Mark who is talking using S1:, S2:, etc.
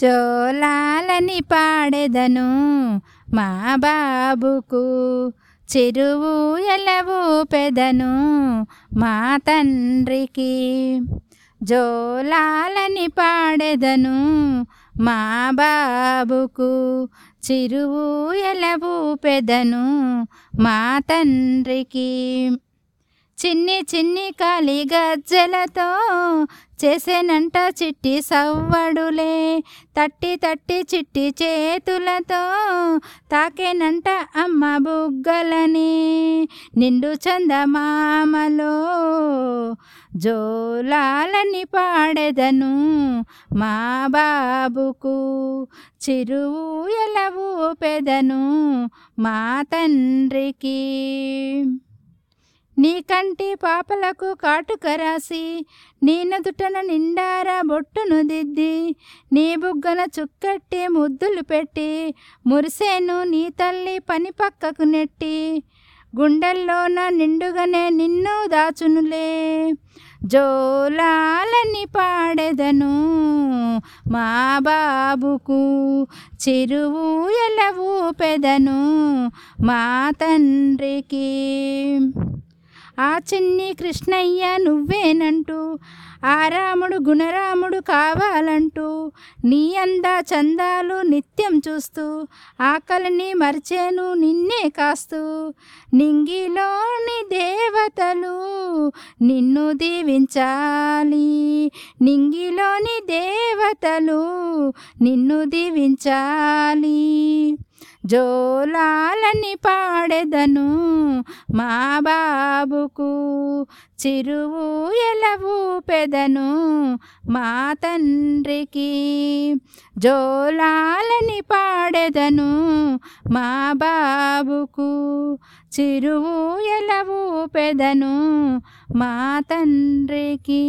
S1: జోలాలని పాడెదను మా బాబుకు. చెరువు ఎలవు పెదను మా తండ్రికి. జోలాలని పాడెదను మా బాబుకు. చిరువు ఎలవు పెదను మా తండ్రికి. చిన్ని చిన్ని కాలి గజ్జలతో చేసేనంట చిట్టి సవ్వడులే. తట్టి తట్టి చిట్టి చేతులతో తాకేనంట అమ్మ బుగ్గలని. నిండు చందమామలో జోలాలని పాడెదను మా బాబుకు. చిరువు ఎలవు పెదను మా తండ్రికి. నీకంటి పాపలకు కాటుక రాసి నీ నదుటన నిండారా బొట్టును దిద్ది నీ బుగ్గన చుక్కట్టి ముద్దులు పెట్టి మురిసేను నీ తల్లి పని పక్కకు నెట్టి గుండెల్లోన నిండుగానే నిన్ను దాచునులే. జోలాలని పాడెదను మా బాబుకు చిరువు ఎలవు పెదను మా తండ్రికి. ఆ చిన్ని కృష్ణయ్య నువ్వేనంటూ ఆ రాముడు గుణరాముడు కావాలంటూ నీ అంద చందాలు నిత్యం చూస్తూ ఆకలిని మరిచేను నిన్నే కాస్తూ నింగిలోని దేవతలు నిన్ను దీవించాలి. నింగిలోని దేవతలు నిన్ను దీవించాలి. జోలాలని పాడెదను మా బాబుకు. చిరువు ఎలవు పెదను మా తండ్రికి. జోలాలని పాడెదను మా బాబుకు. చిరువు ఎలవు పెదను మా తండ్రికి.